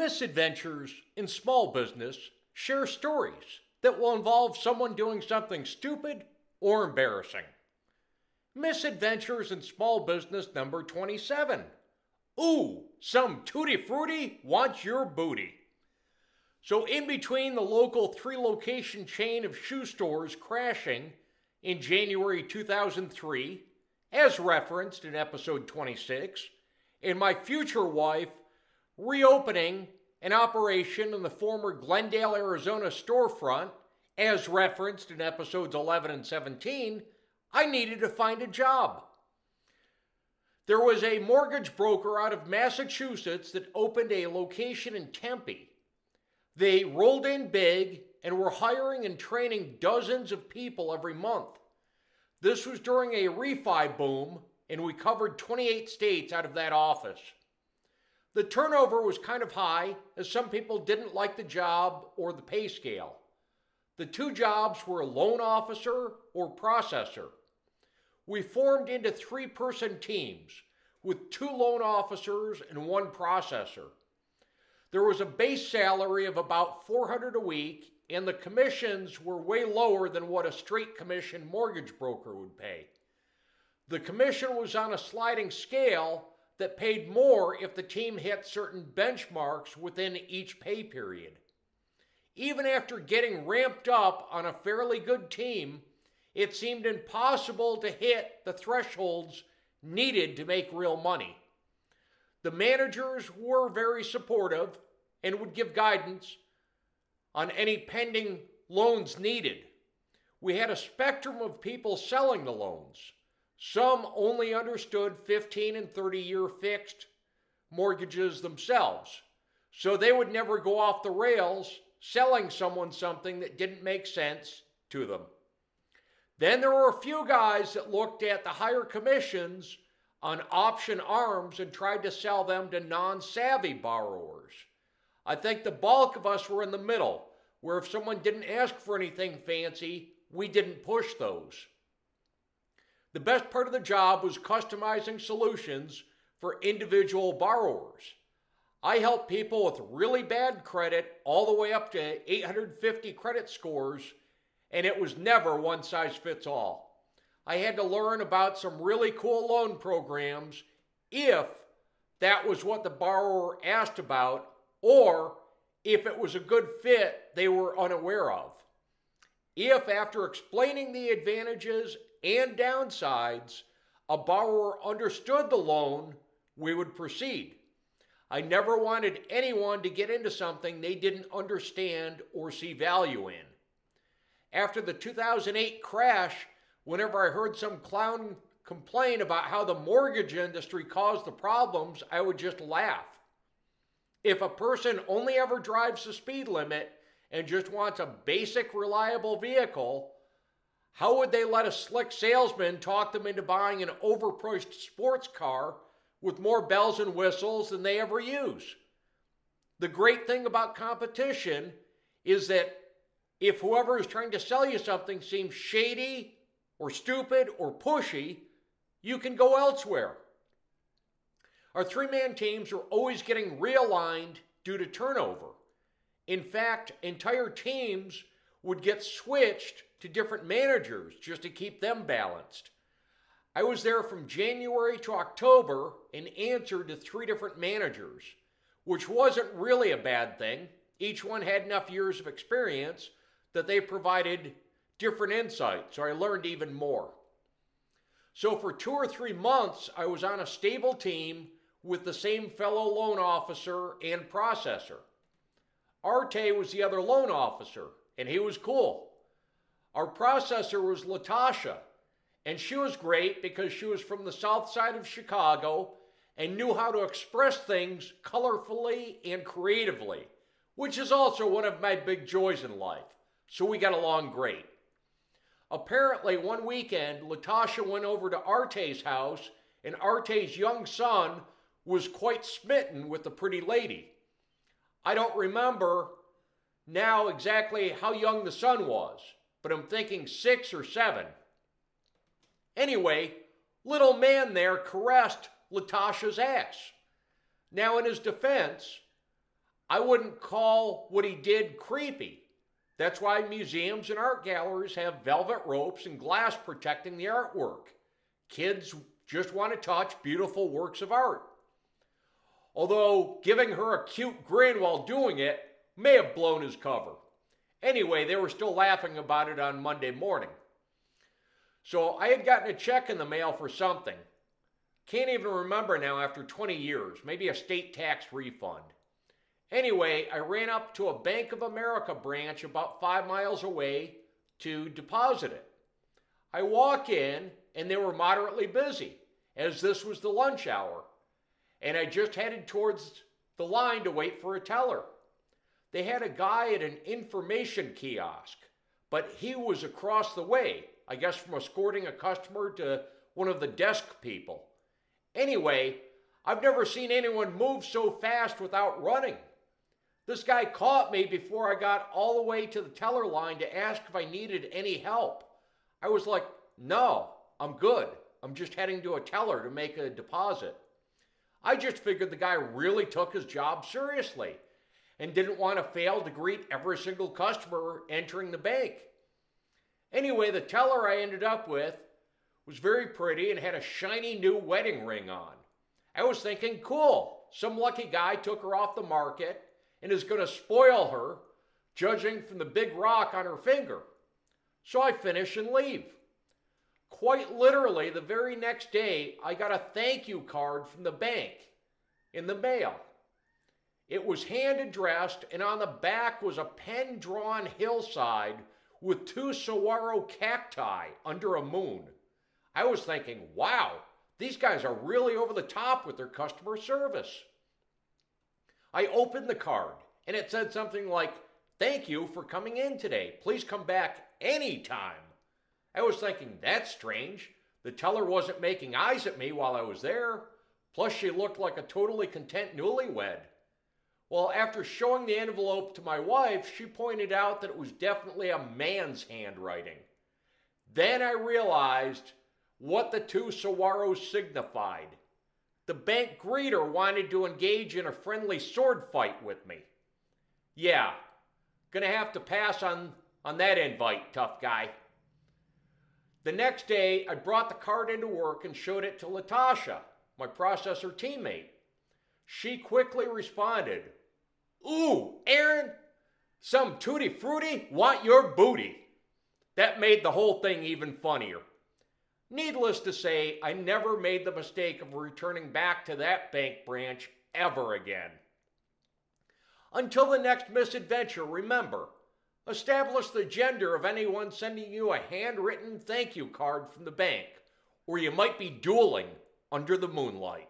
Misadventures in small business share stories that will involve someone doing something stupid or embarrassing. Misadventures in small business number 27. Ooh, some tutti frutti wants your booty. So, in between the local three location chain of shoe stores crashing in January 2003, as referenced in episode 26, and my future wife reopening an operation in the former Glendale, Arizona storefront, as referenced in episodes 11 and 17, I needed to find a job. There was a mortgage broker out of Massachusetts that opened a location in Tempe. They rolled in big and were hiring and training dozens of people every month. This was during a refi boom, and we covered 28 states out of that office. The turnover was kind of high, as some people didn't like the job or the pay scale. The two jobs were loan officer or processor. We formed into three person teams with two loan officers and one processor. There was a base salary of about 400 a week and the commissions were way lower than what a straight commission mortgage broker would pay. The commission was on a sliding scale that paid more if the team hit certain benchmarks within each pay period. Even after getting ramped up on a fairly good team, it seemed impossible to hit the thresholds needed to make real money. The managers were very supportive and would give guidance on any pending loans needed. We had a spectrum of people selling the loans. Some only understood 15 and 30 year fixed mortgages themselves. So they would never go off the rails selling someone something that didn't make sense to them. Then there were a few guys that looked at the higher commissions on option arms and tried to sell them to non savvy borrowers. I think the bulk of us were in the middle, where if someone didn't ask for anything fancy, we didn't push those. The best part of the job was customizing solutions for individual borrowers. I help people with really bad credit all the way up to 850 credit scores, and it was never one size fits all. I had to learn about some really cool loan programs if that was what the borrower asked about or if it was a good fit they were unaware of. If, after explaining the advantages and downsides, a borrower understood the loan, we would proceed. I never wanted anyone to get into something they didn't understand or see value in. After the 2008 crash, whenever I heard some clown complain about how the mortgage industry caused the problems, I would just laugh. If a person only ever drives the speed limit and just wants a basic, reliable vehicle, how would they let a slick salesman talk them into buying an overpriced sports car with more bells and whistles than they ever use? The great thing about competition is that if whoever is trying to sell you something seems shady or stupid or pushy, you can go elsewhere. Our three man teams are always getting realigned due to turnover. In fact, entire teams would get switched to different managers just to keep them balanced. I was there from January to October and answered to three different managers, which wasn't really a bad thing. Each one had enough years of experience that they provided different insights, so I learned even more. So, for two or three months, I was on a stable team with the same fellow loan officer and processor. Arte was the other loan officer, and he was cool. Our processor was Latasha, and she was great because she was from the south side of Chicago and knew how to express things colorfully and creatively, which is also one of my big joys in life. So we got along great. Apparently, one weekend, Latasha went over to Arte's house, and Arte's young son was quite smitten with the pretty lady. I don't remember now exactly how young the son was, but I'm thinking six or seven. Anyway, little man there caressed Latasha's ass. Now, in his defense, I wouldn't call what he did creepy. That's why museums and art galleries have velvet ropes and glass protecting the artwork. Kids just want to touch beautiful works of art. Although giving her a cute grin while doing it may have blown his cover. Anyway, they were still laughing about it on Monday morning. So I had gotten a check in the mail for something. Can't even remember now after 20 years, maybe a state tax refund. Anyway, I ran up to a Bank of America branch about five miles away to deposit it. I walk in, and they were moderately busy, as this was the lunch hour, and I just headed towards the line to wait for a teller. They had a guy at an information kiosk, but he was across the way, I guess from escorting a customer to one of the desk people. Anyway, I've never seen anyone move so fast without running. This guy caught me before I got all the way to the teller line to ask if I needed any help. I was like, no, I'm good. I'm just heading to a teller to make a deposit. I just figured the guy really took his job seriously and didn't want to fail to greet every single customer entering the bank. Anyway, the teller I ended up with was very pretty and had a shiny new wedding ring on. I was thinking, cool, some lucky guy took her off the market and is going to spoil her, judging from the big rock on her finger. So I finish and leave. Quite literally, the very next day, I got a thank you card from the bank in the mail. It was hand addressed, and on the back was a pen drawn hillside with two saguaro cacti under a moon. I was thinking, wow, these guys are really over the top with their customer service. I opened the card, and it said something like, Thank you for coming in today. Please come back anytime. I was thinking, that's strange. The teller wasn't making eyes at me while I was there. Plus, she looked like a totally content newlywed. Well, after showing the envelope to my wife, she pointed out that it was definitely a man's handwriting. Then I realized what the two saguaros signified. The bank greeter wanted to engage in a friendly sword fight with me. Yeah, gonna have to pass on, on that invite, tough guy. The next day, I brought the card into work and showed it to Latasha, my processor teammate. She quickly responded, Ooh, Aaron, some tutti frutti want your booty. That made the whole thing even funnier. Needless to say, I never made the mistake of returning back to that bank branch ever again. Until the next misadventure, remember establish the gender of anyone sending you a handwritten thank you card from the bank, or you might be dueling under the moonlight.